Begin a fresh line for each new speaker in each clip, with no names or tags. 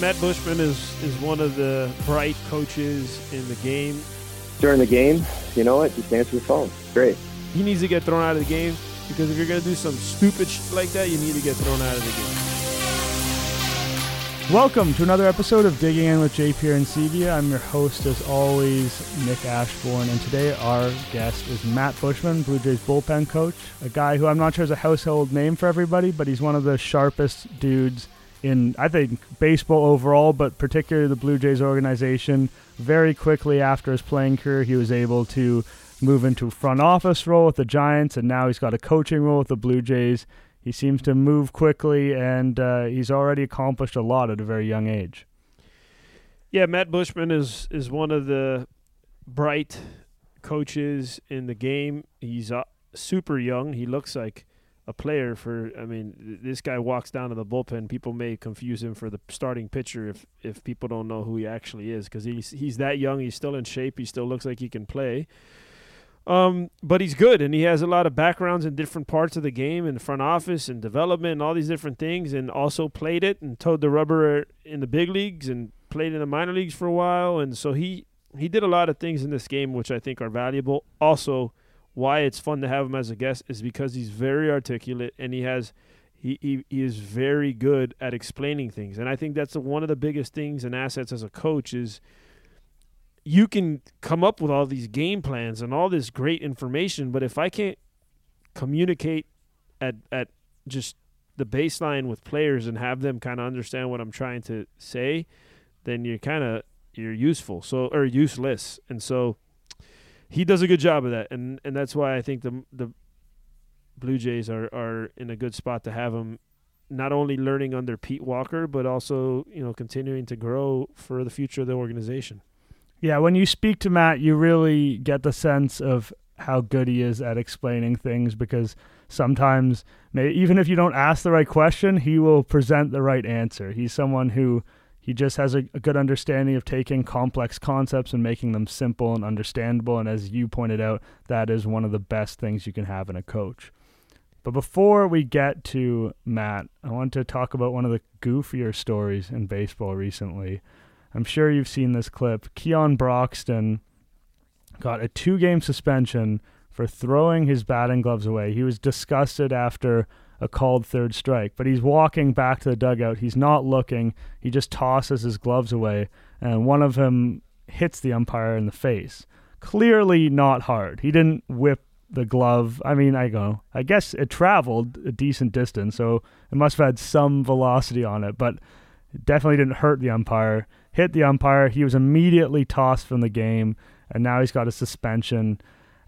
Matt Buschmann is, is one of the bright coaches in the game.
During the game, you know what? Just answer the phone. Great.
He needs to get thrown out of the game because if you're going to do some stupid shit like that, you need to get thrown out of the game.
Welcome to another episode of Digging In with JP Arencibia. I'm your host, as always, Nick Ashbourne, and today our guest is Matt Buschmann, Blue Jays bullpen coach, a guy who I'm not sure is a household name for everybody, but he's one of the sharpest dudes in I think baseball overall, but particularly the Blue Jays organization. Very quickly after his playing career, he was able to move into front office role with the Giants, and now he's got a coaching role with the Blue Jays. He seems to move quickly, and uh, he's already accomplished a lot at a very young age.
Yeah, Matt Buschmann is is one of the bright coaches in the game. He's uh, super young. He looks like a player for I mean this guy walks down to the bullpen people may confuse him for the starting pitcher if if people don't know who he actually is cuz he's he's that young he's still in shape he still looks like he can play. Um but he's good and he has a lot of backgrounds in different parts of the game in the front office and development and all these different things and also played it and toed the rubber in the big leagues and played in the minor leagues for a while and so he he did a lot of things in this game which I think are valuable. Also why it's fun to have him as a guest is because he's very articulate and he has he, he, he is very good at explaining things. And i think that's one of the biggest things and assets as a coach is you can come up with all these game plans and all this great information but if i can't communicate at at just the baseline with players and have them kind of understand what i'm trying to say then you're kind of you're useful. So or useless. And so he does a good job of that, and and that's why I think the the Blue Jays are are in a good spot to have him not only learning under Pete Walker, but also you know continuing to grow for the future of the organization.
Yeah, when you speak to Matt, you really get the sense of how good he is at explaining things because sometimes, even if you don't ask the right question, he will present the right answer. He's someone who he just has a, a, good understanding of taking complex concepts and making them simple and understandable. And as you pointed out, that is one of the best things you can have in a coach. But before we get to Matt, I want to talk about one of the goofier stories in baseball recently. I'm sure you've seen this clip. Keon Broxton got a two game suspension for throwing his batting gloves away. He was disgusted after a called third strike. But he's walking back to the dugout. He's not looking. He just tosses his gloves away, and one of them hits the umpire in the face. Clearly not hard. He didn't whip the glove. I mean, I go. I guess it traveled a decent distance, so it must have had some velocity on it, but it definitely didn't hurt the umpire. Hit the umpire. He was immediately tossed from the game, and now he's got a suspension.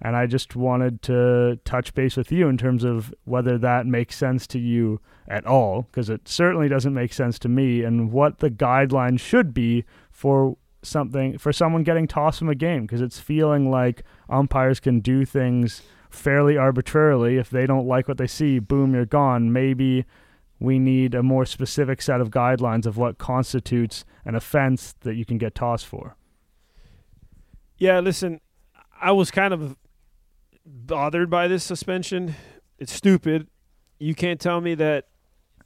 And I just wanted to touch base with you in terms of whether that makes sense to you at all, because it certainly doesn't make sense to me, and what the guidelines should be for something for someone getting tossed from a game, because it's feeling like umpires can do things fairly arbitrarily. If they don't like what they see, boom, you're gone. Maybe we need a more specific set of guidelines of what constitutes an offense that you can get tossed for.
Yeah, listen, I was kind of bothered by this suspension. It's stupid. You can't tell me that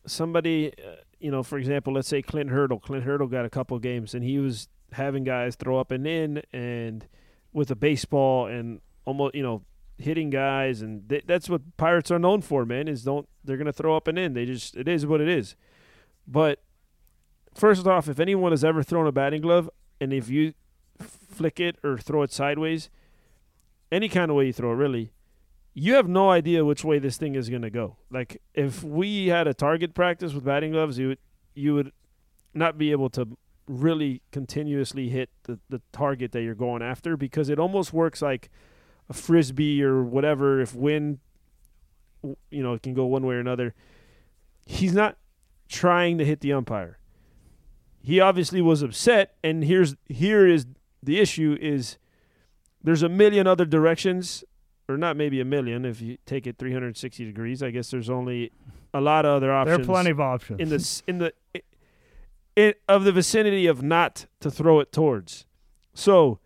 somebody, uh, you know, for example, let's say Clint Hurdle. Clint Hurdle got a couple games, and he was having guys throw up and in, and with a baseball, and almost, you know, hitting guys, and th- that's what Pirates are known for. Man, is don't they're gonna throw up and in. They just it is what it is. But first off, if anyone has ever thrown a batting glove, and if you flick it or throw it sideways, any kind of way you throw it, really, you have no idea which way this thing is going to go. Like if we had a target practice with batting gloves, you would you would not be able to really continuously hit the, the target that you're going after because it almost works like a frisbee or whatever. If wind you know it can go one way or another. He's not trying to hit the umpire. He obviously was upset and here's here is the issue is there's a million other directions, or not maybe a million if you take it 360 degrees. I guess there's only a lot of other options.
There are plenty of options
in the in the in, of the vicinity of not to throw it towards. So,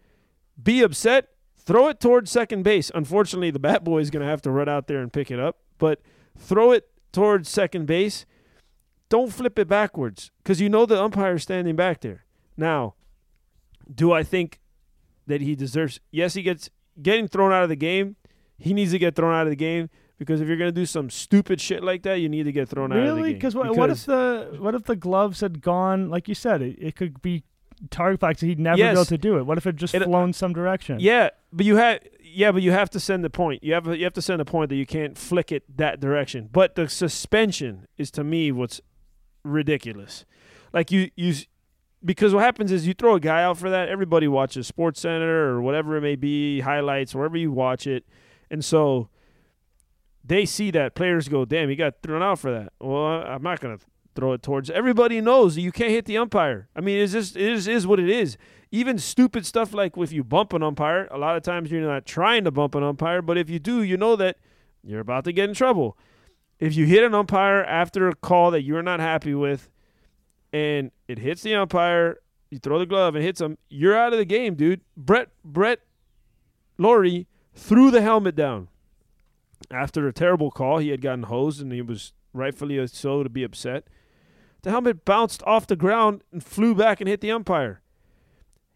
be upset. Throw it towards second base. Unfortunately, the bat boy is going to have to run out there and pick it up, but throw it towards second base. don't flip it backwards because you know the umpire's standing back there. Now, do I think that he deserves? Yes, he gets getting thrown out of the game. He needs to get thrown out of the game because if you're gonna do some stupid shit like that, you need to get thrown out of the game. Really?
Because what, what if the what if the gloves had gone like you said? It, it could be target practice. He'd never be able to do it. What if it just
It- uh,
flown some direction?
Yeah, but you have yeah, but you have to send the point. You have you have to send a point that you can't flick it that direction. But the suspension is to me what's ridiculous. Like you you because what happens is you throw a guy out for that. Everybody watches Sports Center or whatever it may be, highlights wherever you watch it, and so they see that players go, "Damn, he got thrown out for that." Well, I'm not gonna throw it towards. Everybody knows you can't hit the umpire. I mean, it's just it is, is what it is. Even stupid stuff like if you bump an umpire, a lot of times you're not trying to bump an umpire, but if you do, you know that you're about to get in trouble. If you hit an umpire after a call that you're not happy with, and it hits the umpire, you throw the glove and hits him, you're out of the game, dude. Brett Brett Lawrie threw the helmet down after a terrible call. He had gotten hosed, and he was rightfully so to be upset. The helmet bounced off the ground and flew back and hit the umpire.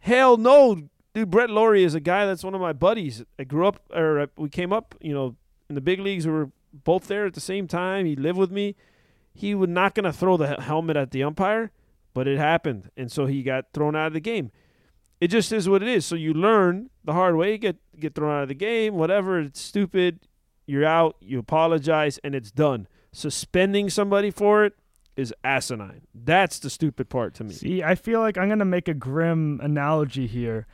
Hell no, dude. Brett Lawrie is a guy that's one of my buddies. I grew up, or we came up, you know, in the big leagues. We were both there at the same time. He lived with me. He was not going to throw the helmet at the umpire, but it happened, and so he got thrown out of the game. It just is what it is. So you learn the hard way. Get get thrown out of the game. Whatever. It's stupid. You're out. You apologize, and it's done. Suspending somebody for it is asinine. That's the stupid part to me.
See, I feel like I'm going to make a grim analogy here.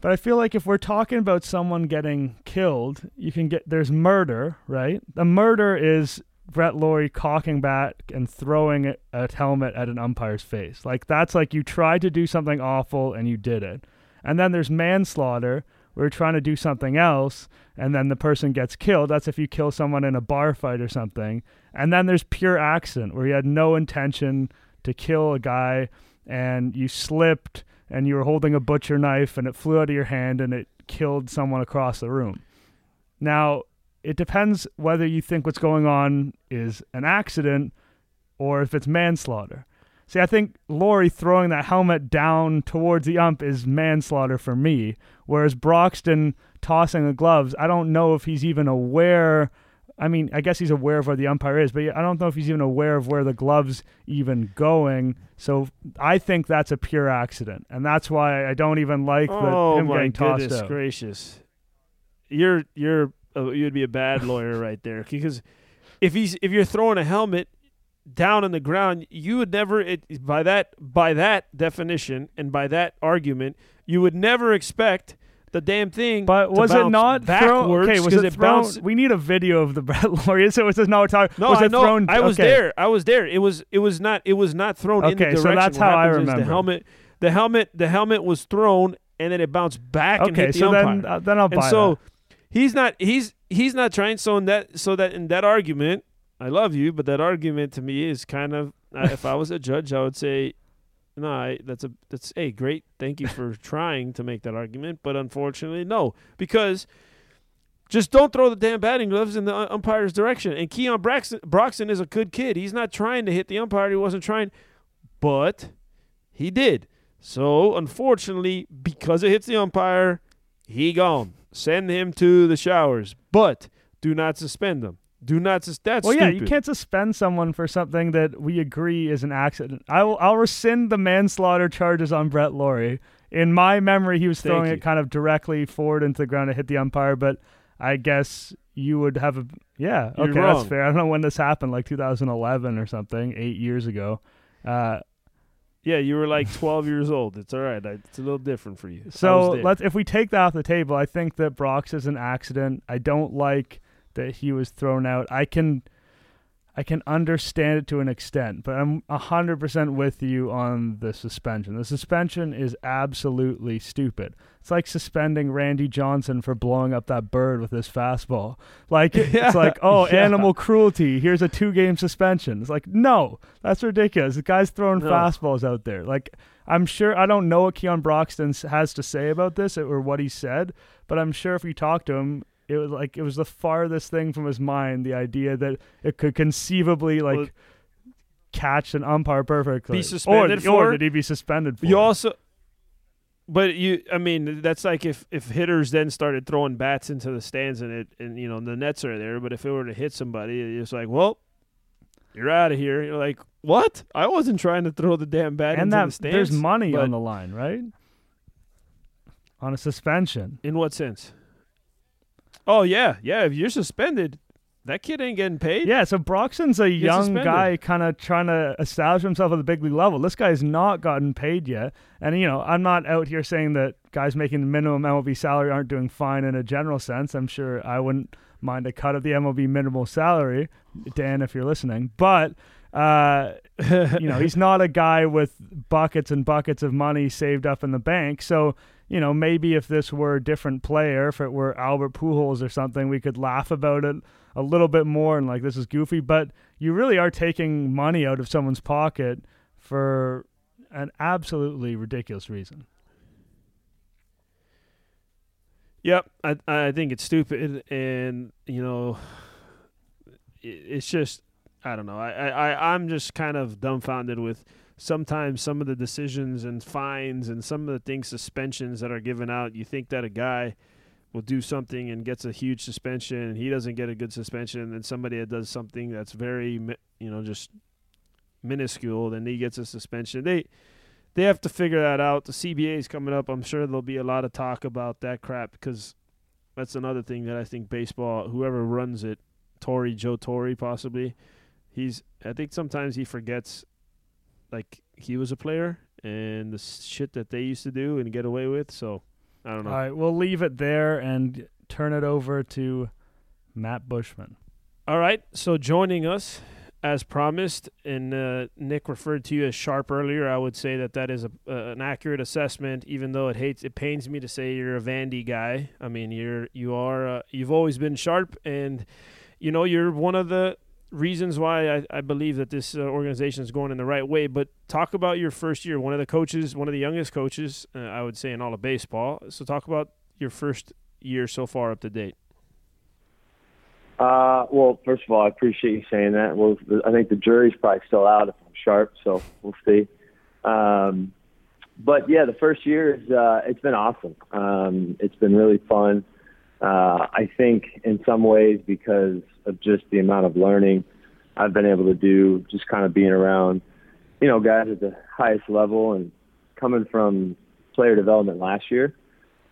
But I feel like if we're talking about someone getting killed, you can get there's murder, right? The murder is Brett Lawrie cocking back and throwing a- helmet at an umpire's face. Like that's like you tried to do something awful and you did it. And then there's manslaughter, where you're trying to do something else and then the person gets killed. That's if you kill someone in a bar fight or something. And then there's pure accident, where you had no intention to kill a guy and you slipped and you were holding a butcher knife and it flew out of your hand and it killed someone across the room. Now, it depends whether you think what's going on is an accident or if it's manslaughter. See, I think Lawrie throwing that helmet down towards the ump is manslaughter for me, whereas Broxton tossing the gloves, I don't know if he's even aware. I mean, I guess he's aware of where the umpire is, but I don't know if he's even aware of where the gloves even going. So I think that's a pure accident, and that's why I don't even like the,
oh
him
my
getting tossed
goodness
out.
gracious! You're you're you'd be a bad lawyer right there because if he's if you're throwing a helmet down on the ground, you would never it, by that by that definition and by that argument, you would never expect the damn thing.
But
to
was it not thrown? Okay, was
'cause
it, thrown?
bounced-
we need a video of the Brett Lawrie. So it not talking?
No,
was
I
it
know.
thrown?
I was
okay.
there. I was there. It was. It was not. It was not thrown in the
Okay, so that's
What
how I remember.
The helmet. The helmet. The helmet was thrown, and then it bounced back and
Okay,
hit the
so
umpire.
then uh, then I'll buy
and so
that.
He's not. He's he's not trying. So in that. So that in that argument, I love you, but that argument to me is kind of. Uh, if I was a judge, I would say. No, I, that's a that's hey great. Thank you for trying to make that argument, but unfortunately, no, because just don't throw the damn batting gloves in the uh, umpire's direction. And Keon Braxton, Broxton is a good kid. He's not trying to hit the umpire. He wasn't trying, but he did. So unfortunately, because it hits the umpire, he gone. Send him to the showers, but do not suspend him. Do not sus- That's
Well, yeah,
stupid.
you can't suspend someone for something that we agree is an accident. I will. I'll rescind the manslaughter charges on Brett Lawrie. In my memory, he was
Thank
throwing
you.
it kind of directly forward into the ground to hit the umpire, but I guess you would have a yeah.
You're
okay,
wrong.
that's fair. I don't know when this happened, like 2011 or something, eight years ago. Uh,
Yeah, you were like 12 years old. It's all right. I, it's a little different for you.
So let's if we take that off the table, I think that Brox is an accident. I don't like that he was thrown out. I can I can understand it to an extent, but I'm hundred percent with you on the suspension. The suspension is absolutely stupid. It's like suspending Randy Johnson for blowing up that bird with his fastball. Like
Yeah,
it's like, oh,
yeah.
animal cruelty. Here's a two game suspension. It's like, no, that's ridiculous. The guy's throwing
No.
fastballs out there. Like I'm sure I don't know what Keon Broxton has to say about this or what he said, but I'm sure if you talk to him, it was like it was the farthest thing from his mind. The idea that it could conceivably like
Well-
catch an umpire perfectly.
Be suspended
or,
for?
or did he be suspended for?
You also, but you, I mean, that's like if if hitters then started throwing bats into the stands and it and you know the nets are there, but if it were to hit somebody, it's like, well, you're out of here. You're like, what? I wasn't trying to throw the damn bat
and
into
that
the stands.
there's money
but
on the line, right? On a suspension.
in what sense? Oh yeah, yeah. If you're suspended, that kid ain't getting paid.
Yeah, so Broxton's a young
suspended.
guy kind of trying to establish himself at the big league level. This guy's not gotten paid yet. And, you know, I'm not out here saying that guys making the minimum MLB salary aren't doing fine in a general sense. I'm sure I wouldn't mind a cut of the MLB minimal salary, Dan, if you're listening. But, uh, you know, he's not a guy with buckets and buckets of money saved up in the bank. So, you know, maybe if this were a different player, if it were Albert Pujols or something, we could laugh about it a little bit more and like this is goofy. But you really are taking money out of someone's pocket for an absolutely ridiculous reason.
Yep, I I think it's stupid, and you know, it, it's just I don't know. I, I I'm just kind of dumbfounded with sometimes some of the decisions and fines and some of the things suspensions that are given out. You think that a guy will do something and gets a huge suspension, and he doesn't get a good suspension, and then somebody that does something that's very you know just minuscule, then he gets a suspension. They they have to figure that out. The CBA is coming up. I'm sure there'll be a lot of talk about that crap because that's another thing that I think baseball, whoever runs it, Tory, Joe Torre, possibly, he's. I think sometimes he forgets, like he was a player and the shit that they used to do and get away with. So I don't know.
All right, we'll leave it there and turn it over to Matt Buschmann.
All right. So joining us, as promised, and uh, Nick referred to you as sharp earlier. I would say that that is a, uh, an accurate assessment, even though it hates it pains me to say you're a Vandy guy. I mean, you're you are uh, you've always been sharp, and you know you're one of the reasons why I, I believe that this uh, organization is going in the right way. But talk about your first year, one of the coaches, one of the youngest coaches, uh, I would say in all of baseball. So talk about your first year so far up to date.
Uh, well, first of all, I appreciate you saying that. Well, I think the jury's probably still out if I'm sharp, so we'll see. Um, but yeah, the first year is uh, it's been awesome. Um, it's been really fun. Uh, I think in some ways because of just the amount of learning I've been able to do, just kind of being around, you know, guys at the highest level and coming from player development last year.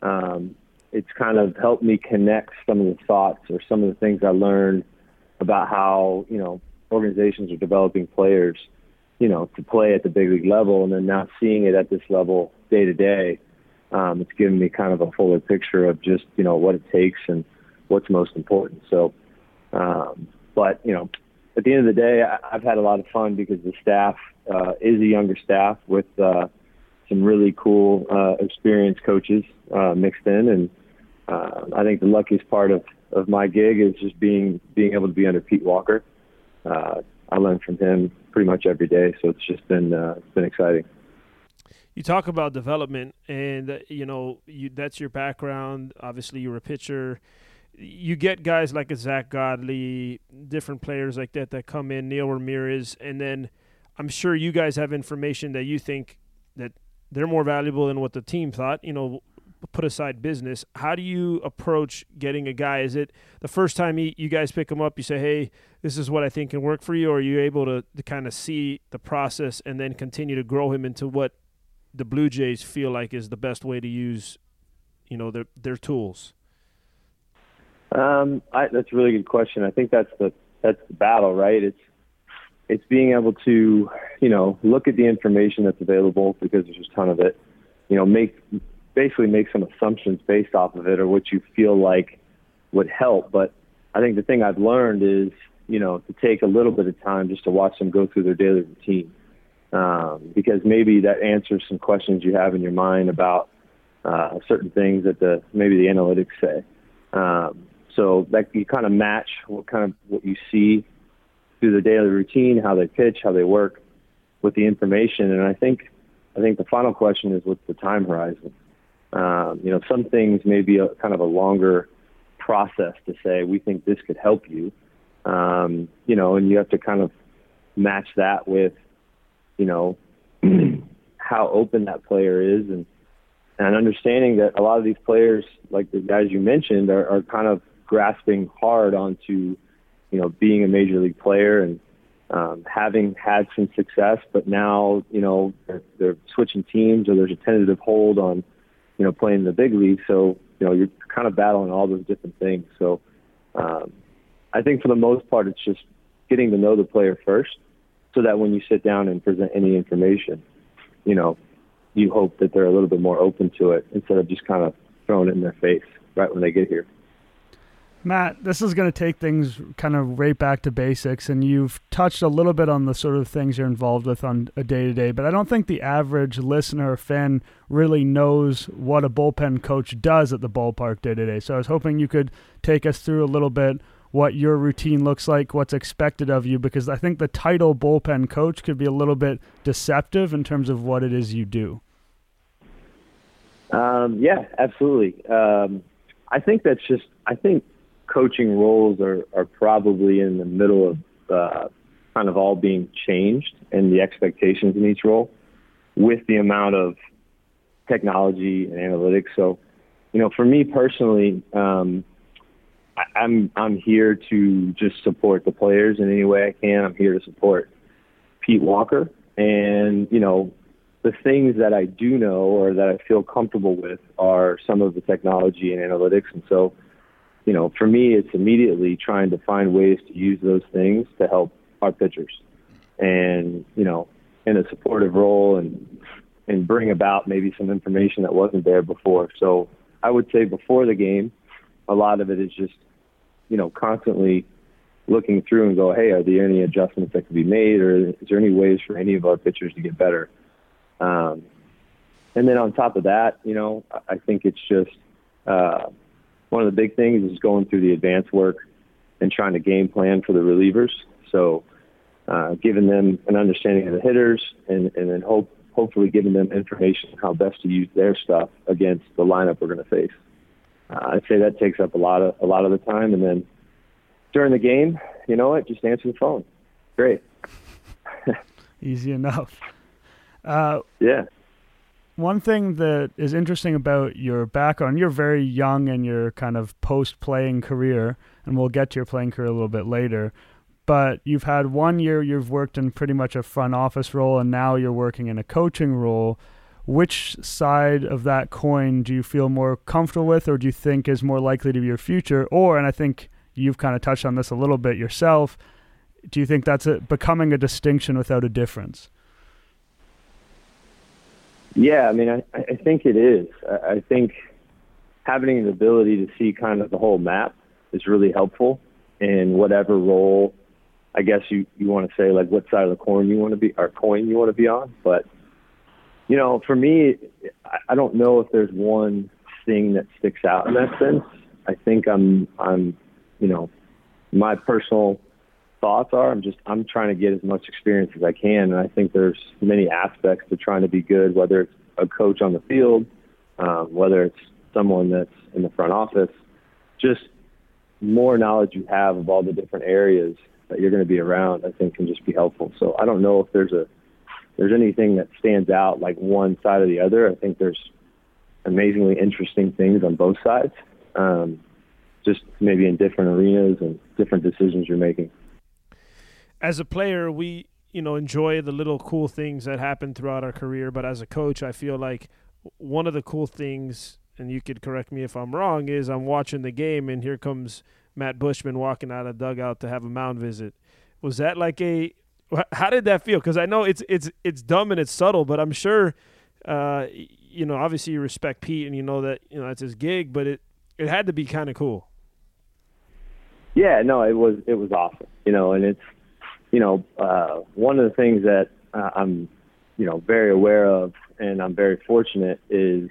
Um, it's kind of helped me connect some of the thoughts or some of the things I learned about how you know organizations are developing players, you know, to play at the big league level, and then now seeing it at this level day to day, um, it's given me kind of a fuller picture of just you know what it takes and what's most important. So, um, but you know, at the end of the day, I, I've had a lot of fun because the staff uh, is a younger staff with uh, some really cool, uh, experienced coaches uh, mixed in, and uh, I think the luckiest part of, of my gig is just being being able to be under Pete Walker. Uh, I learn from him pretty much every day, so it's just been it's been exciting.
You talk about development, and you know you, that's your background. Obviously, you're a pitcher. You get guys like a Zack Godley, different players like that that come in, Neil Ramirez, and then I'm sure you guys have information that you think that they're more valuable than what the team thought. You know, put aside business, how do you approach getting a guy? Is it the first time you, you guys pick him up, you say, hey, this is what I think can work for you? Or are you able to, to kind of see the process and then continue to grow him into what the Blue Jays feel like is the best way to use, you know, their, their tools?
Um, I, that's a really good question. I think that's the that's the battle, right? It's it's being able to, you know, look at the information that's available because there's a ton of it. You know, make basically make some assumptions based off of it or what you feel like would help. But I think the thing I've learned is, you know, to take a little bit of time just to watch them go through their daily routine. Um, because maybe that answers some questions you have in your mind about uh, certain things that the maybe the analytics say. Um, so that you kind of match what kind of what you see through the daily routine, how they pitch, how they work, with the information. And I think I think the final question is what's the time horizon? Um, you know, some things may be a kind of a longer process to say we think this could help you. Um, you know, and you have to kind of match that with, you know, how open that player is and and understanding that a lot of these players, like the guys you mentioned, are, are kind of grasping hard onto, you know, being a major league player and um, having had some success, but now you know they're, they're switching teams or there's a tentative hold on, you know, playing in the big league. So you know you're kind of battling all those different things. So um, I think for the most part, it's just getting to know the player first, so that when you sit down and present any information, you know, you hope that they're a little bit more open to it instead of just kind of throwing it in their face right when they get here.
Matt, this is going to take things kind of right back to basics, and you've touched a little bit on the sort of things you're involved with on a day to day, but I don't think the average listener or fan really knows what a bullpen coach does at the ballpark day to day. So I was hoping you could take us through a little bit what your routine looks like, what's expected of you, because I think the title bullpen coach could be a little bit deceptive in terms of what it is you do.
Um, yeah, absolutely. Um, I think that's just, I think coaching roles are, are probably in the middle of uh, kind of all being changed and the expectations in each role with the amount of technology and analytics. So, you know, for me personally, um, I, I'm I'm here to just support the players in any way I can. I'm here to support Pete Walker, and you know, the things that I do know or that I feel comfortable with are some of the technology and analytics, and so you know, for me, it's immediately trying to find ways to use those things to help our pitchers, and you know, in a supportive role and and bring about maybe some information that wasn't there before. So I would say before the game, a lot of it is just, you know, constantly looking through and go, hey, are there any adjustments that could be made, or is there any ways for any of our pitchers to get better? Um, and then on top of that, you know, I think it's just uh, one of the big things is going through the advance work and trying to game plan for the relievers. So, uh, giving them an understanding of the hitters, and, and then hope hopefully giving them information on how best to use their stuff against the lineup we're going to face. Uh, I'd say that takes up a lot of a lot of the time, and then during the game, you know what? Just answer the phone. Great.
Easy enough. Uh,
yeah
one thing that is interesting about your background, you're very young in your kind of post playing career, and we'll get to your playing career a little bit later. But you've had one year you've worked in pretty much a front office role, and now you're working in a coaching role. Which side of that coin do you feel more comfortable with, or do you think is more likely to be your future? Or, and I think you've kind of touched on this a little bit yourself, do you think that's a, becoming a distinction without a difference?
Yeah, I mean, I, I think it is. I think having the ability to see kind of the whole map is really helpful in whatever role. I guess you you want to say like what side of the coin you want to be or coin you want to be on, but you know, for me, I don't know if there's one thing that sticks out in that sense. I think I'm I'm you know my personal thoughts are. I'm just I'm trying to get as much experience as I can, and I think there's many aspects to trying to be good. Whether it's a coach on the field, um, whether it's someone that's in the front office, just more knowledge you have of all the different areas that you're going to be around, I think can just be helpful. So I don't know if there's a there's anything that stands out like one side or the other. I think there's amazingly interesting things on both sides, um, just maybe in different arenas and different decisions you're making
as a player, we you know enjoy the little cool things that happen throughout our career. But as a coach, I feel like one of the cool things, and you could correct me if I'm wrong, is I'm watching the game and here comes Matt Buschmann walking out of dugout to have a mound visit. Was that like a how did that feel? Because I know it's it's it's dumb and it's subtle, but I'm sure, uh, you know, obviously you respect Pete and you know that you know that's his gig, but it it had to be kind of cool.
Yeah, no, it was it was awesome, you know, and it's you know, uh, one of the things that uh, I'm, you know, very aware of and I'm very fortunate is,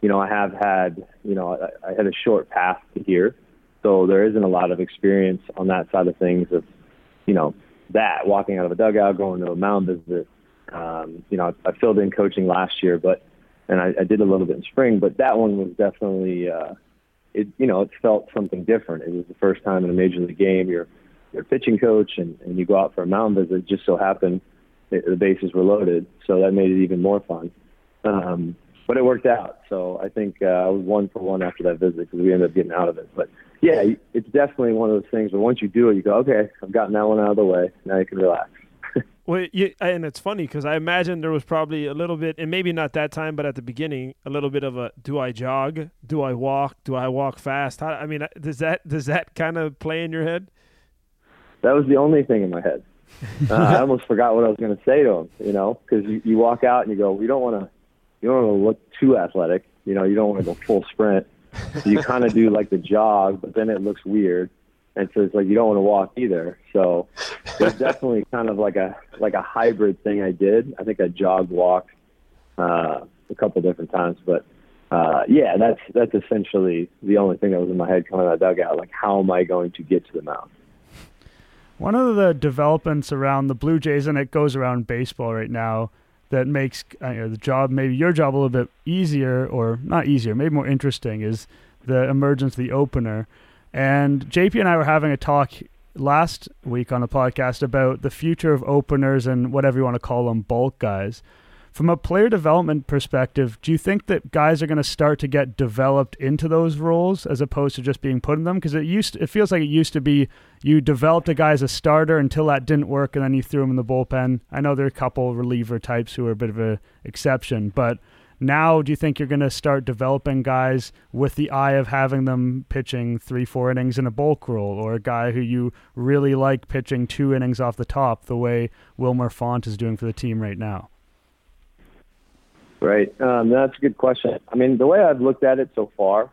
you know, I have had, you know, I, I had a short path to here. So there isn't a lot of experience on that side of things of, you know, that walking out of a dugout, going to a mound visit. Um, you know, I, I filled in coaching last year, but, and I, I did a little bit in spring, but that one was definitely, uh, it, you know, it felt something different. It was the first time in a major league game. You're, their pitching coach, and, and you go out for a mound visit. It just so happened the bases were loaded, so that made it even more fun. Um, but it worked out. So I think uh, I was one for one after that visit because we ended up getting out of it. But yeah, it's definitely one of those things where once you do it, you go, okay, I've gotten that one out of the way. Now you can relax.
well, you, and it's funny because I imagine there was probably a little bit, and maybe not that time, but at the beginning, a little bit of a: Do I jog? Do I walk? Do I walk fast? How, I mean, does that does that kind of play in your head?
That was the only thing in my head. Uh, I almost forgot what I was going to say to him. You know, because you, you walk out and you go, we don't want to, you don't want to look too athletic. You know, you don't want to go full sprint. So you kind of do like the jog, but then it looks weird. And so it's like you don't want to walk either. So it's definitely kind of like a like a hybrid thing I did. I think I jogged, walked uh, a couple different times, but uh, yeah, that's that's essentially the only thing that was in my head coming out of the dugout. Like, how am I going to get to the mound?
One of the developments around the Blue Jays, and it goes around baseball right now, that makes uh, you know, the job, maybe your job, a little bit easier, or not easier, maybe more interesting, is the emergence of the opener. And JP and I were having a talk last week on the podcast about the future of openers and whatever you want to call them, bulk guys. From a player development perspective, do you think that guys are going to start to get developed into those roles as opposed to just being put in them? Because it used, it feels like it used to be you developed a guy as a starter until that didn't work, and then you threw him in the bullpen. I know there are a couple reliever types who are a bit of an exception, but now do you think you're going to start developing guys with the eye of having them pitching three, four innings in a bulk role, or a guy who you really like pitching two innings off the top, the way Wilmer Font is doing for the team right now?
Right. Um, that's a good question. I mean, the way I've looked at it so far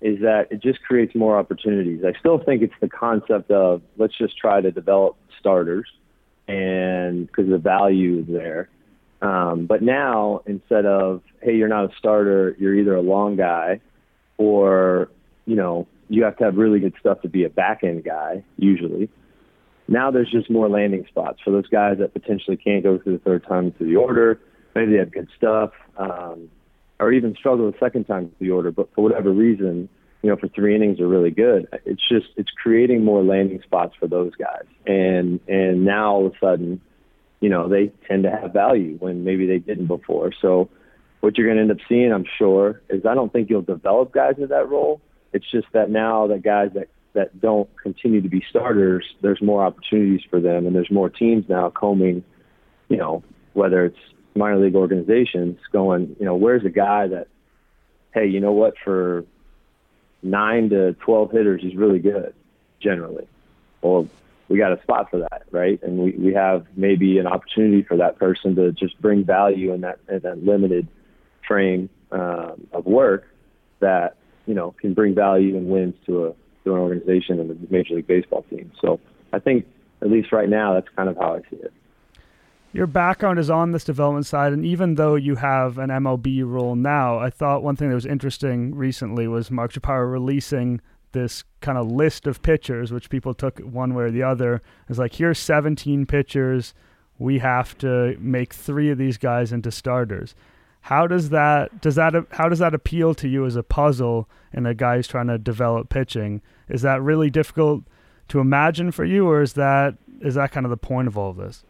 is that it just creates more opportunities. I still think it's the concept of let's just try to develop starters, and because the value is there. Um, but now instead of hey, you're not a starter, you're either a long guy, or you know you have to have really good stuff to be a back end guy usually. Now there's just more landing spots for those guys that potentially can't go through the third time through the order maybe they have good stuff, um, or even struggle the second time through the order, but for whatever reason, you know, for three innings are really good. It's just it's creating more landing spots for those guys, and and now all of a sudden, you know, they tend to have value when maybe they didn't before. So, what you're going to end up seeing, I'm sure, is I don't think you'll develop guys in that role. It's just that now the guys that that don't continue to be starters, there's more opportunities for them, and there's more teams now combing, you know, whether it's minor league organizations going, you know, where's a guy that, hey, you know what, for nine to 12 hitters, he's really good generally. Well, we got a spot for that, right? And we, we have maybe an opportunity for that person to just bring value in that, in that limited frame um, of work that, you know, can bring value and wins to a, to an organization and a Major League Baseball team. So I think, at least right now, that's kind of how I see it
your background is on this development side, and even though you have an MLB role now, I thought one thing that was interesting recently was Mark Shapiro releasing this kind of list of pitchers, which people took one way or the other. It's like here's 17 pitchers. We have to make three of these guys into starters. How does that does that how does that appeal to you as a puzzle and a guy who's trying to develop pitching? Is that really difficult to imagine for you, or is that is that kind of the point of all of this?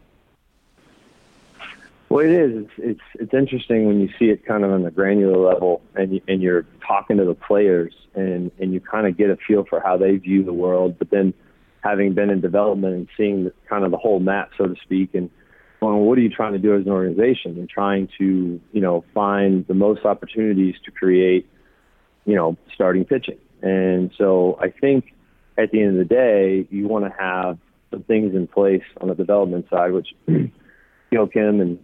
Well, it is. It's it's it's interesting when you see it kind of on the granular level, and you, and you're talking to the players, and and you kind of get a feel for how they view the world. But then, having been in development and seeing the, kind of the whole map, so to speak, and well, what are you trying to do as an organization? And trying to you know find the most opportunities to create, you know, starting pitching. And so I think at the end of the day, you want to have some things in place on the development side, which Gil Kim and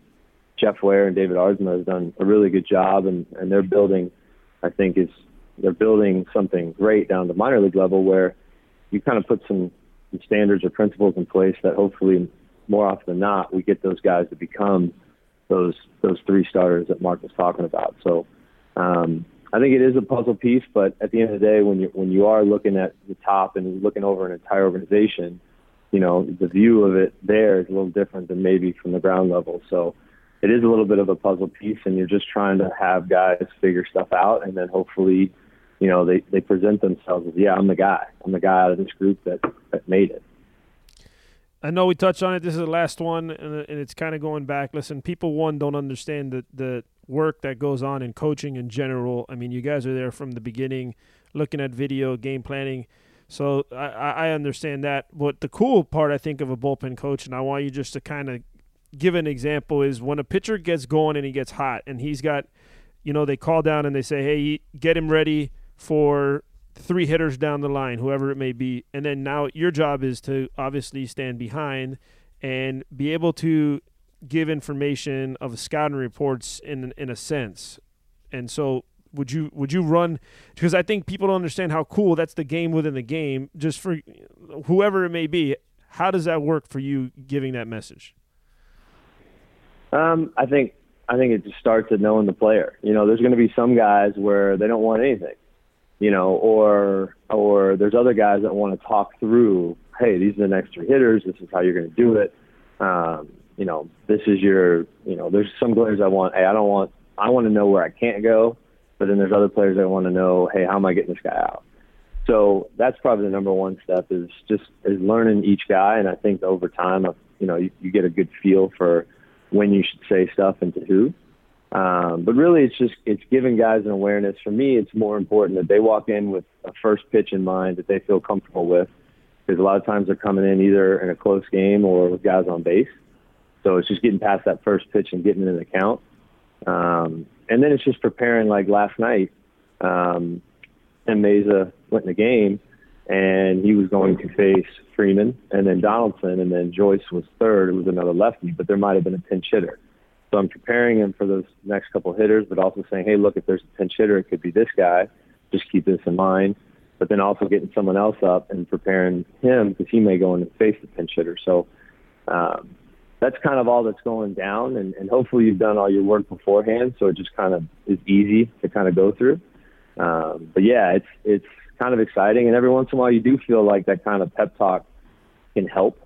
Jeff Ware and David Aardsma has done a really good job, and, and they're building, I think, is they're building something great down the minor league level where you kind of put some, some standards or principles in place that hopefully more often than not we get those guys to become those those three starters that Mark was talking about. So um, I think it is a puzzle piece, but at the end of the day, when you when you are looking at the top and looking over an entire organization, you know the view of it there is a little different than maybe from the ground level. So it is a little bit of a puzzle piece, and you're just trying to have guys figure stuff out, and then hopefully, you know, they they present themselves as, yeah, I'm the guy, I'm the guy out of this group that that made it.
I know we touched on it. This is the last one, and, and it's kind of going back. Listen, people one don't understand the the work that goes on in coaching in general. I mean, you guys are there from the beginning, looking at video, game planning. So I, I understand that. But the cool part, I think, of a bullpen coach, and I want you just to kind of give an example, is when a pitcher gets going and he gets hot, and he's got, you know, they call down and they say, hey, get him ready for three hitters down the line, whoever it may be. And then now your job is to obviously stand behind and be able to give information of scouting reports in in a sense. And so would you would you run because I think people don't understand how cool that's the game within the game just for whoever it may be. How does that work for you giving that message?
Um, I think I think it just starts at knowing the player. You know, there's going to be some guys where they don't want anything you know, or or there's other guys that want to talk through, hey, these are the next three hitters. This is how you're going to do it. Um, you know, this is your, you know, there's some players I want. Hey, I don't want. I want to know where I can't go, but then there's other players that want to know, hey, how am I getting this guy out? So that's probably the number one step is just is learning each guy, and I think over time, you know, you, you get a good feel for when you should say stuff and to who. Um, but really, it's just it's giving guys an awareness. For me, it's more important that they walk in with a first pitch in mind that they feel comfortable with, because a lot of times they're coming in either in a close game or with guys on base. So it's just getting past that first pitch and getting in the count. Um, and then it's just preparing. Like last night, um, and Mayza went in the game, and he was going to face Freeman, and then Donaldson, and then Joyce was third. It was another lefty, but there might have been a pinch hitter. So I'm preparing him for those next couple hitters, but also saying, hey, look, if there's a pinch hitter, it could be this guy. Just keep this in mind. But then also getting someone else up and preparing him because he may go in and face the pinch hitter. So um, that's kind of all that's going down, and, and hopefully you've done all your work beforehand, so it just kind of is easy to kind of go through. Um, but yeah, it's it's kind of exciting, and every once in a while you do feel like that kind of pep talk can help,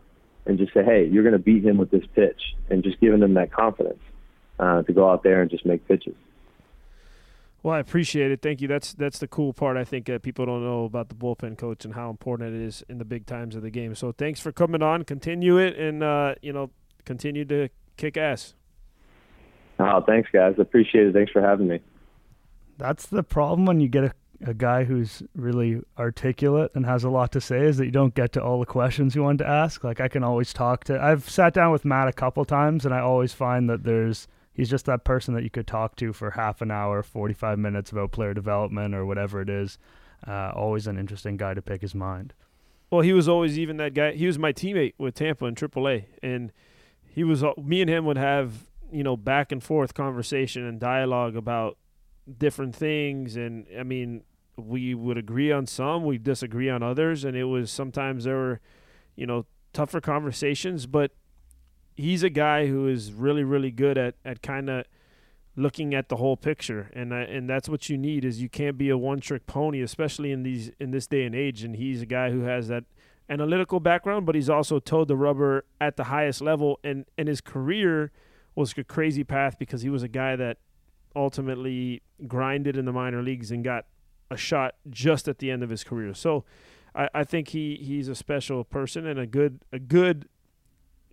and just say, hey, you're going to beat him with this pitch, and just giving them that confidence uh, to go out there and just make pitches.
Well, I appreciate it. Thank you. That's that's the cool part. I think uh, people don't know about the bullpen coach and how important it is in the big times of the game. So thanks for coming on. Continue it, and uh, you know, continue to kick ass.
Oh, thanks, guys. Appreciate it. Thanks for having me.
That's the problem when you get a, a guy who's really articulate and has a lot to say is that you don't get to all the questions you want to ask. Like I can always talk to. I've sat down with Matt a couple times, and I always find that there's he's just that person that you could talk to for half an hour, 45 minutes about player development or whatever it is. Uh, always an interesting guy to pick his mind.
Well, he was always even that guy. He was my teammate with Tampa in AAA, and he was me and him would have you know back and forth conversation and dialogue about different things, and I mean we would agree on some, we disagree on others, and it was sometimes there were you know tougher conversations, but he's a guy who is really really good at at kind of looking at the whole picture and and that's what you need is you can't be a one trick pony especially in these in this day and age and he's a guy who has that analytical background but he's also toed the rubber at the highest level and and his career was a crazy path because he was a guy that ultimately grinded in the minor leagues and got a shot just at the end of his career so I, I think he he's a special person and a good a good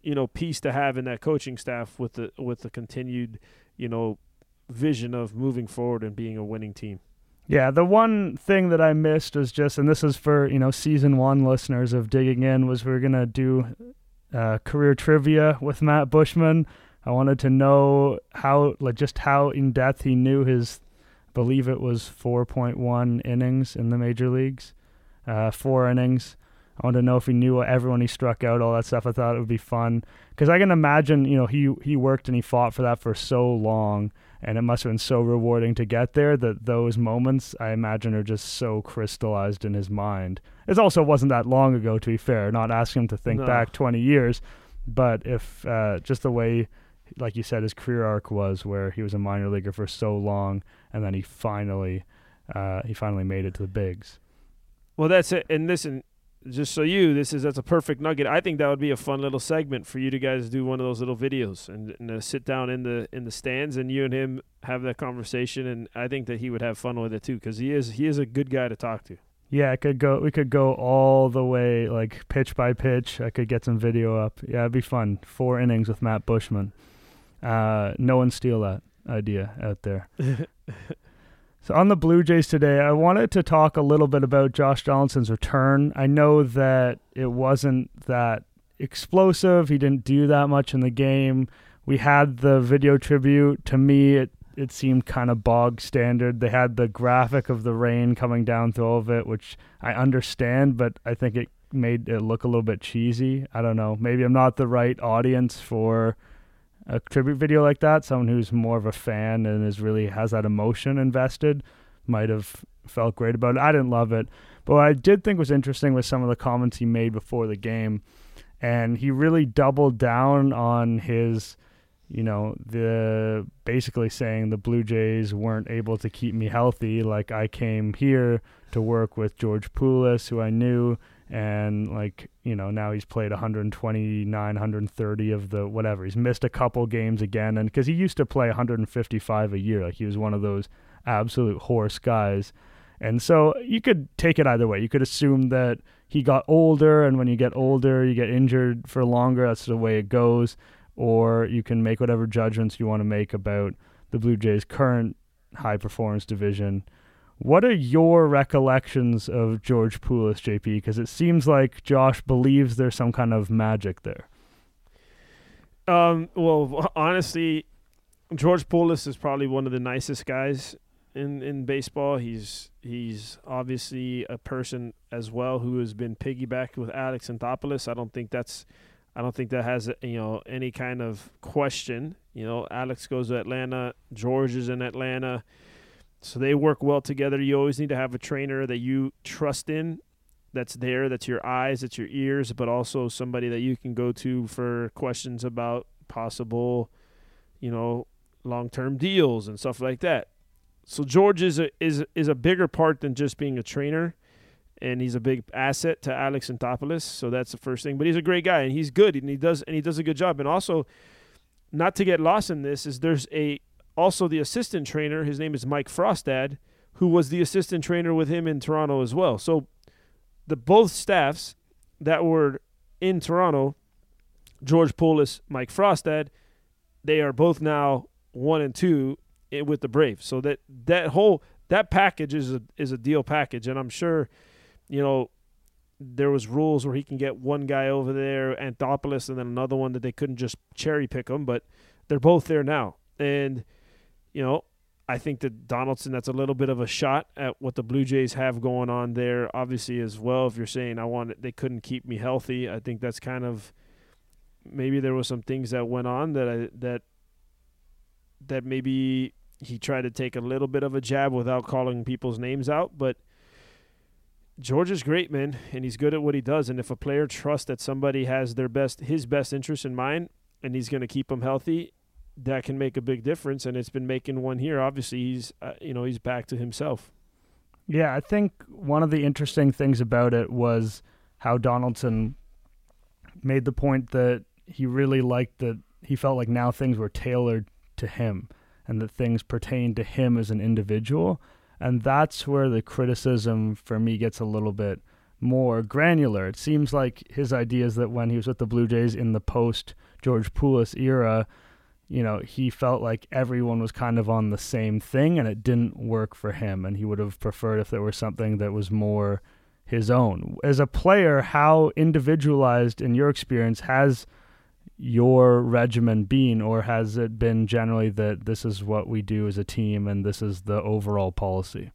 you know piece to have in that coaching staff with the with the continued you know vision of moving forward and being a winning team.
Yeah, the one thing that I missed was just, and this is for you know season one listeners of digging in, was we are gonna do uh, career trivia with Matt Buschmann. I wanted to know how, like, just how in depth he knew his, believe it was 4.1 innings in the major leagues, uh, four innings. I wanted to know if he knew everyone he struck out, all that stuff. I thought it would be fun because I can imagine, you know, he he worked and he fought for that for so long, and it must have been so rewarding to get there. That those moments, I imagine, are just so crystallized in his mind. It also wasn't that long ago, to be fair. Not asking him to think no. back 20 years, but if uh, just the way, like you said, his career arc was, where he was a minor leaguer for so long, and then he finally, uh, he finally made it to the bigs.
Well, that's it. And listen, just so you, this is that's a perfect nugget. I think that would be a fun little segment for you to guys do one of those little videos and, and uh, sit down in the in the stands and you and him have that conversation. And I think that he would have fun with it too because he is he is a good guy to talk to.
Yeah, I could go. We could go all the way, like pitch by pitch. I could get some video up. Yeah, it'd be fun. Four innings with Matt Buschmann. Uh, no one steal that idea out there. so on the Blue Jays today, I wanted to talk a little bit about Josh Donaldson's return. I know that it wasn't that explosive. He didn't do that much in the game. We had the video tribute. To me, it it seemed kind of bog standard. They had the graphic of the rain coming down through all of it, which I understand, but I think it made it look a little bit cheesy. I don't know. Maybe I'm not the right audience for a tribute video like that. Someone who's more of a fan and is really has that emotion invested might have felt great about it. I didn't love it, but what I did think was interesting was some of the comments he made before the game, and he really doubled down on his you know, the basically saying the Blue Jays weren't able to keep me healthy. Like I came here to work with George Poulis, who I knew, and like you know now he's played 129, 130 of the whatever. He's missed a couple games again, and because he used to play 155 a year, like he was one of those absolute horse guys. And so you could take it either way. You could assume that he got older, and when you get older, you get injured for longer. That's the way it goes or you can make whatever judgments you want to make about the Blue Jays' current high performance division. What are your recollections of George Poulis, JP? Because it seems like Josh believes there's some kind of magic there.
Um, well, honestly, George Poulis is probably one of the nicest guys in, in baseball. He's he's obviously a person as well who has been piggybacked with Alex Anthopoulos. I don't think that's I don't think that has you know any kind of question. You know, Alex goes to Atlanta, George is in Atlanta, so they work well together. You always need to have a trainer that you trust in, that's there, that's your eyes, that's your ears, but also somebody that you can go to for questions about possible, you know, long-term deals and stuff like that. So George is a is is a bigger part than just being a trainer and he's a big asset to Alex Anthopoulos. So that's the first thing. But he's a great guy, and he's good, and he does and he does a good job. And also, not to get lost in this, is there's a also the assistant trainer. His name is Mike Frostad, who was the assistant trainer with him in Toronto as well. So the both staffs that were in Toronto, George Poulis, Mike Frostad, they are both now one and two eh, with the Braves. So that that whole that package is a is a deal package, and I'm sure you know, there was rules where he can get one guy over there, Anthopoulos, and then another one that they couldn't just cherry pick them, but they're both there now. And, you know, I think that Donaldson, that's a little bit of a shot at what the Blue Jays have going on there, obviously, as well. If you're saying I want it, they couldn't keep me healthy, I think that's kind of maybe there was some things that went on that I, that that maybe he tried to take a little bit of a jab without calling people's names out, but George is great, man, and he's good at what he does. And if a player trusts that somebody has their best, his best interest in mind, and he's going to keep them healthy, that can make a big difference. And it's been making one here. Obviously, he's uh, you know he's back to himself.
Yeah, I think one of the interesting things about it was how Donaldson made the point that he really liked that he felt like now things were tailored to him and that things pertained to him as an individual and that's where the criticism for me gets a little bit more granular. It seems like his idea is that when he was with the Blue Jays in the post George Poulis era, you know, he felt like everyone was kind of on the same thing and it didn't work for him. And he would have preferred if there was something that was more his own. As a player, how individualized, in your experience, has your regimen been, or has it been generally that this is what we do as a team and this is the overall policy?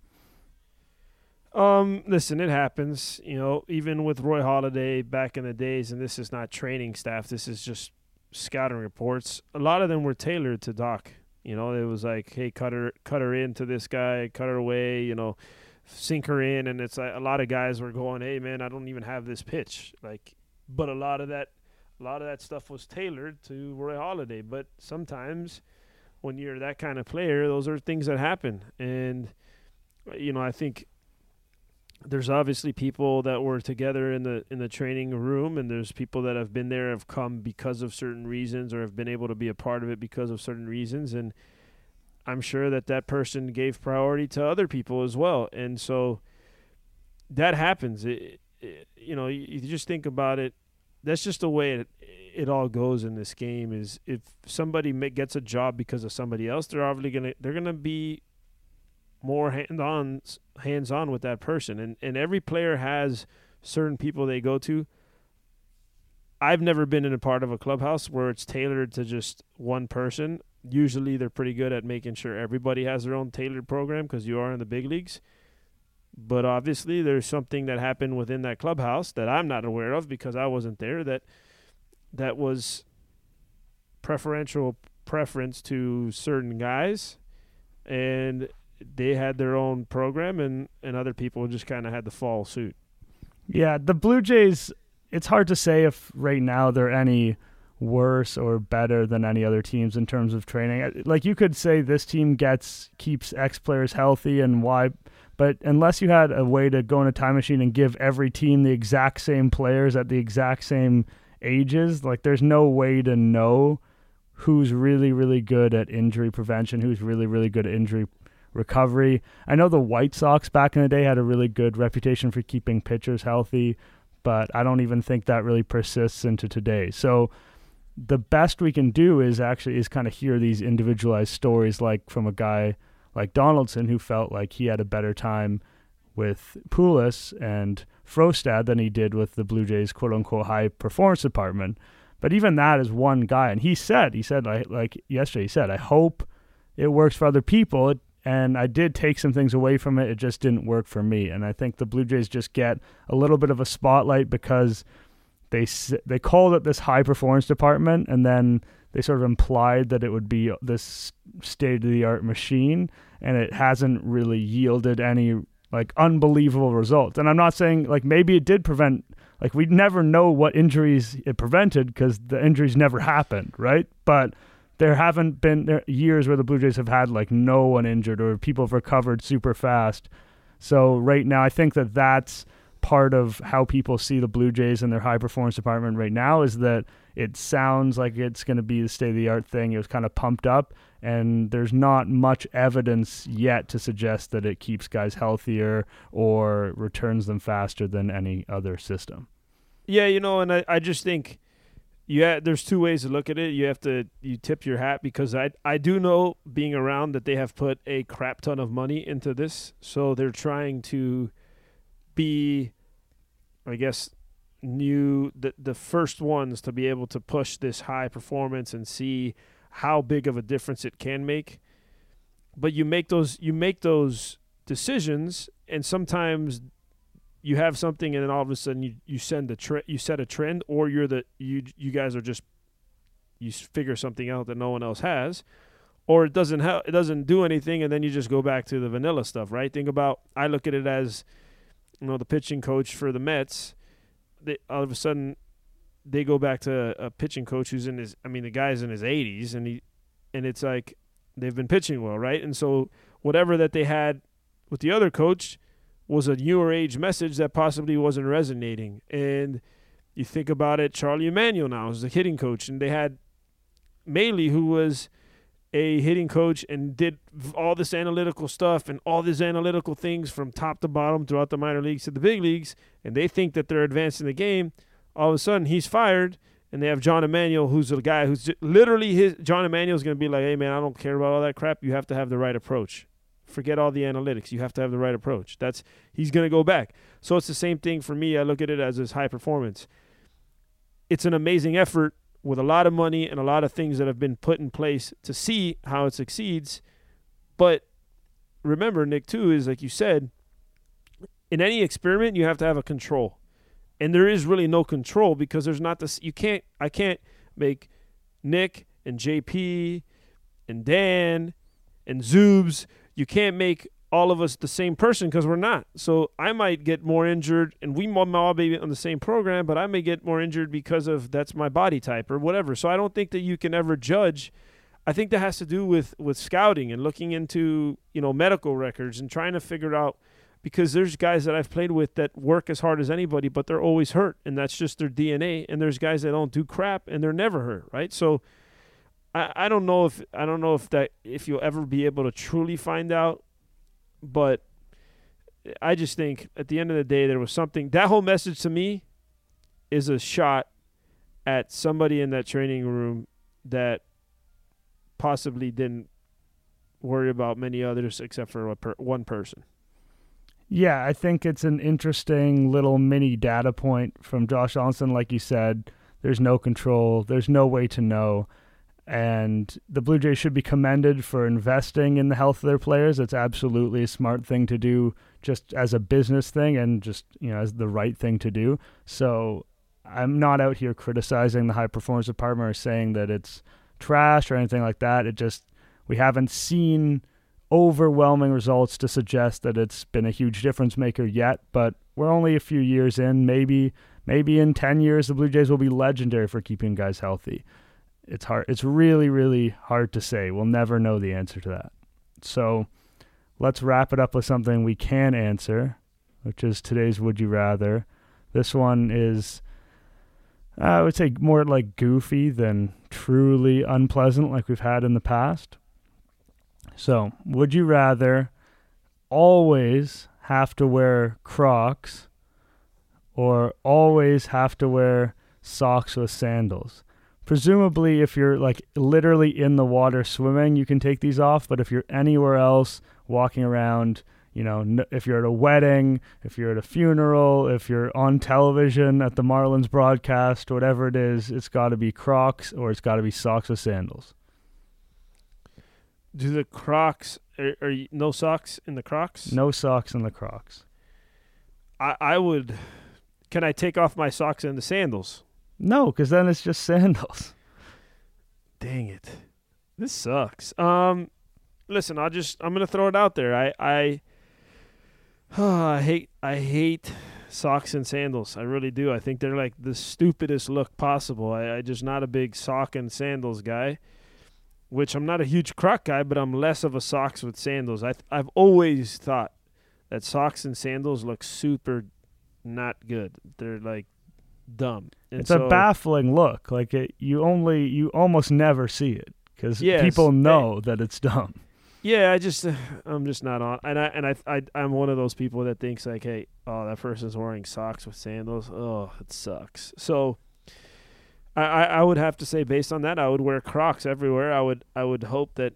Um, listen, it happens. You know, even with Roy Halladay back in the days, and this is not training staff. This is just scouting reports. A lot of them were tailored to Doc. You know, it was like, hey, cut her, cut her into this guy, cut her away. You know, sink her in, and it's like a lot of guys were going, hey, man, I don't even have this pitch. Like, but a lot of that a lot of that stuff was tailored to Roy Halladay. But sometimes when you're that kind of player, those are things that happen. And, uh, you know, I think there's obviously people that were together in the in the training room and there's people that have been there have come because of certain reasons or have been able to be a part of it because of certain reasons and I'm sure that that person gave priority to other people as well and so that happens. It, it, you know, you, you just think about it. That's just the way it, it all goes in this game. Is if somebody gets a job because of somebody else, they're obviously gonna they're gonna be more hand on hands on with that person, and and every player has certain people they go to. I've never been in a part of a clubhouse where it's tailored to just one person. Usually, they're pretty good at making sure everybody has their own tailored program because you are in the big leagues. But obviously, there's something that happened within that clubhouse that I'm not aware of because I wasn't there. That that was preferential preference to certain guys, and they had their own program, and and other people just kind of had to follow suit.
Yeah, the Blue Jays. It's hard to say if right now they're any worse or better than any other teams in terms of training. Uh, like you could say this team gets keeps X players healthy and Y but unless you had a way to go in a time machine and give every team the exact same players at the exact same ages, like there's no way to know who's really, really good at injury prevention, who's really, really good at injury recovery. I know the White Sox back in the day had a really good reputation for keeping pitchers healthy, but I don't even think that really persists into today. So the best we can do is actually is kind of hear these individualized stories like from a guy like Donaldson, who felt like he had a better time with Poulis and Frostad than he did with the Blue Jays quote unquote high performance department. But even that is one guy. And he said, he said, like, like yesterday, he said, I hope it works for other people. And I did take some things away from it. It just didn't work for me. And I think the Blue Jays just get a little bit of a spotlight because they they called it this high performance department, and then they sort of implied that it would be this state of the art machine, and it hasn't really yielded any like unbelievable results. And I'm not saying like maybe it did prevent like we never know what injuries it prevented because the injuries never happened, right? But there haven't been years where the Blue Jays have had like no one injured or people have recovered super fast. So right now, I think that that's part of how people see the Blue Jays and their high performance department right now is that it sounds like it's going to be the state of the art thing. It was kind of pumped up, and there's not much evidence yet to suggest that it keeps guys healthier or returns them faster than any other system.
Yeah, you know, and I, I just think yeah, there's two ways to look at it. You have to you tip your hat because I I do know being around that they have put a crap ton of money into this, so they're trying to be, I guess, new the the first ones to be able to push this high performance and see how big of a difference it can make. But you make those you make those decisions, and sometimes you have something, and then all of a sudden you, you send a tre- you set a trend, or you're the you you guys are just you figure something out that no one else has, or it doesn't help it doesn't do anything, and then you just go back to the vanilla stuff, right? Think about I look at it as you know the pitching coach for the Mets they, all of a sudden they go back to a pitching coach who's in his I mean the guy's in his 80s and he and it's like they've been pitching well, right? And so whatever that they had with the other coach was a newer age message that possibly wasn't resonating. And you think about it, Charlie Manuel now is the hitting coach, and they had Mallee, who was a hitting coach and did all this analytical stuff and all these analytical things from top to bottom throughout the minor leagues to the big leagues, and they think that they're advancing the game. All of a sudden, he's fired, and they have John Emanuel, who's the guy who's literally his. John Emanuel is going to be like, "Hey man, I don't care about all that crap. You have to have the right approach. Forget all the analytics. You have to have the right approach." That's he's going to go back. So it's the same thing for me. I look at it as his high performance. It's an amazing effort with a lot of money and a lot of things that have been put in place to see how it succeeds. But remember, Nick, too, is like you said, in any experiment, you have to have a control. And there is really no control because there's not this, you can't, I can't make Nick and JP and Dan and Zoobs, you can't make all of us the same person because we're not. So I might get more injured, and we might all be on the same program, but I may get more injured because of that's my body type or whatever. So I don't think that you can ever judge. I think that has to do with with scouting and looking into you know medical records and trying to figure out because there's guys that I've played with that work as hard as anybody, but they're always hurt, and that's just their DNA. And there's guys that don't do crap and they're never hurt, right? So. I, I don't know if I don't know if that if you'll ever be able to truly find out but I just think at the end of the day there was something that whole message to me is a shot at somebody in that training room that possibly didn't worry about many others except for per- one person.
Yeah, I think it's an interesting little mini data point from Josh Donaldson. Like you said, there's no control, there's no way to know. And the Blue Jays should be commended for investing in the health of their players. It's absolutely a smart thing to do just as a business thing and just, you know, as the right thing to do. So I'm not out here criticizing the high performance department or saying that it's trash or anything like that. It just we haven't seen overwhelming results to suggest that it's been a huge difference maker yet, but we're only a few years in. Maybe maybe in 10 years the Blue Jays will be legendary for keeping guys healthy. It's hard it's really really hard to say. We'll never know the answer to that. So, let's wrap it up with something we can answer, which is today's would you rather. This one is uh, I would say more like goofy than truly unpleasant like we've had in the past. So, would you rather always have to wear Crocs or always have to wear socks with sandals? Presumably, if you're like literally in the water swimming, you can take these off, but if you're anywhere else walking around, you know, if you're at a wedding, if you're at a funeral, if you're on television at the Marlins broadcast, whatever it is, it's got to be Crocs or it's got to be socks or sandals.
Do the Crocs are, are you, no socks in the Crocs?
No socks in the Crocs.
I I would. Can I take off my socks and the sandals?
No, because then it's just sandals.
Dang it, this sucks. Um, listen, I'll just I'm gonna throw it out there. I I I hate I hate socks and sandals. I really do. I think they're like the stupidest look possible. I, I just not a big sock and sandals guy. Which I'm not a huge croc guy, but I'm less of a socks with sandals. I I've always thought that socks and sandals look super not good. They're like dumb.
And it's so, a baffling look. Like it, you only you almost never see it because
yes,
people know that it's dumb.
Yeah, I just I'm just not on, and I and I, I I'm one of those people that thinks like, hey, oh, that person's wearing socks with sandals. Oh, it sucks. So, I, I I would have to say based on that, I would wear Crocs everywhere. I would I would hope that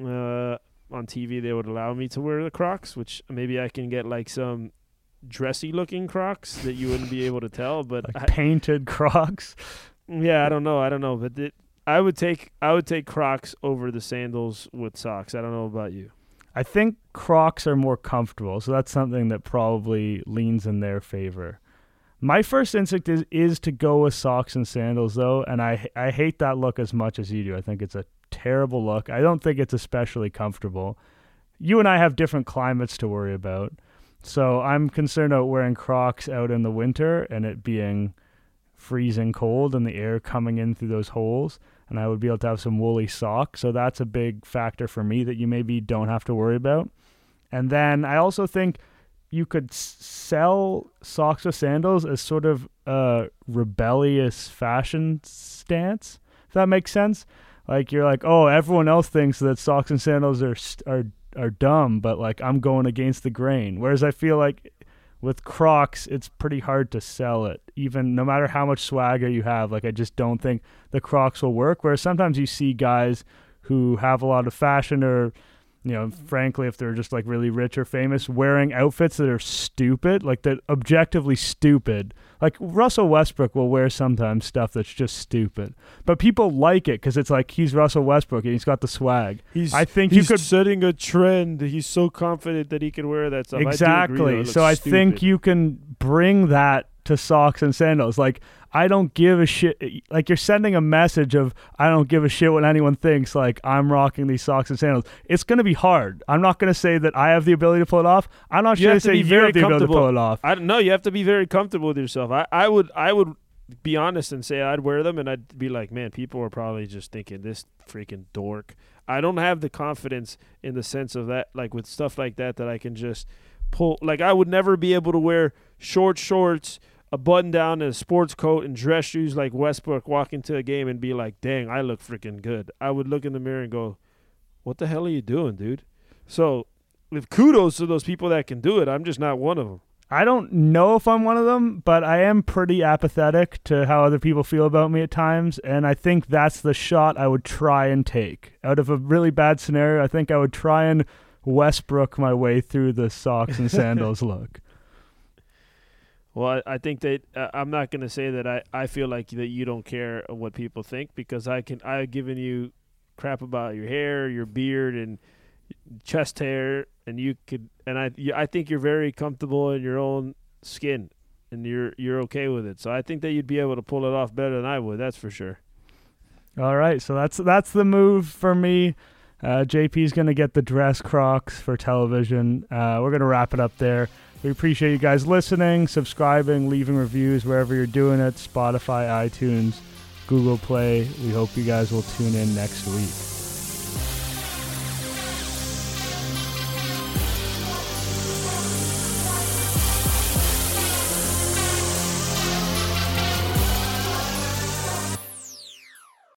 uh, on TV they would allow me to wear the Crocs, which maybe I can get like some dressy looking Crocs that you wouldn't be able to tell, but
like I, painted Crocs.
Yeah, I don't know. I don't know, but it, I would take I would take Crocs over the sandals with socks. I don't know about you.
I think Crocs are more comfortable, so that's something that probably leans in their favor. My first instinct is is to go with socks and sandals though, and I I hate that look as much as you do. I think it's a terrible look. I don't think it's especially comfortable. You and I have different climates to worry about. So I'm concerned about wearing Crocs out in the winter and it being freezing cold and the air coming in through those holes and I would be able to have some woolly socks. So that's a big factor for me that you maybe don't have to worry about. And then I also think you could sell socks with sandals as sort of a rebellious fashion stance. If that makes sense. Like you're like, oh, everyone else thinks that socks and sandals are are are dumb, but like I'm going against the grain. Whereas I feel like with Crocs, it's pretty hard to sell it. Even no matter how much swagger you have, like I just don't think the Crocs will work. Whereas sometimes you see guys who have a lot of fashion or you know, frankly, if they're just like really rich or famous, wearing outfits that are stupid, like that objectively stupid. Like Russell Westbrook will wear sometimes stuff that's just stupid, but people like it because it's like he's Russell Westbrook and he's got the swag.
He's, I think he's you could setting a trend. He's so confident that he can wear that stuff.
Exactly.
I
so I
stupid.
think you can bring that to socks and sandals. Like I don't give a shit. Eh, like you're sending a message of I don't give a shit what anyone thinks. Like I'm rocking these socks and sandals. It's gonna be hard. I'm not gonna say that I have the ability to pull it off. I'm not
you
sure to say you have the ability to pull it off.
I don't know. You have to be very comfortable with yourself. I, I would I would be honest and say I'd wear them and I'd be like, man, people are probably just thinking this freaking dork. I don't have the confidence in the sense of that, like with stuff like that, that I can just pull. Like I would never be able to wear short shorts a button down and a sports coat and dress shoes like Westbrook walk into a game and be like, dang, I look freaking good. I would look in the mirror and go, what the hell are you doing, dude? So with kudos to those people that can do it. I'm just not one of them.
I don't know if I'm one of them, but I am pretty apathetic to how other people feel about me at times, and I think that's the shot I would try and take. Out of a really bad scenario, I think I would try and Westbrook my way through the socks and sandals look.
Well, I, I think that uh, I'm not going to say that I, I feel like that you don't care what people think because I can I've given you crap about your hair, your beard, and chest hair, and you could and I I think you're very comfortable in your own skin, and you're you're okay with it. So I think that you'd be able to pull it off better than I would. That's for sure.
All right, so that's that's the move for me. Uh, JP's going to get the dress Crocs for television. Uh, we're going to wrap it up there. We appreciate you guys listening, subscribing, leaving reviews wherever you're doing it Spotify, iTunes, Google Play. We hope you guys will tune in next week.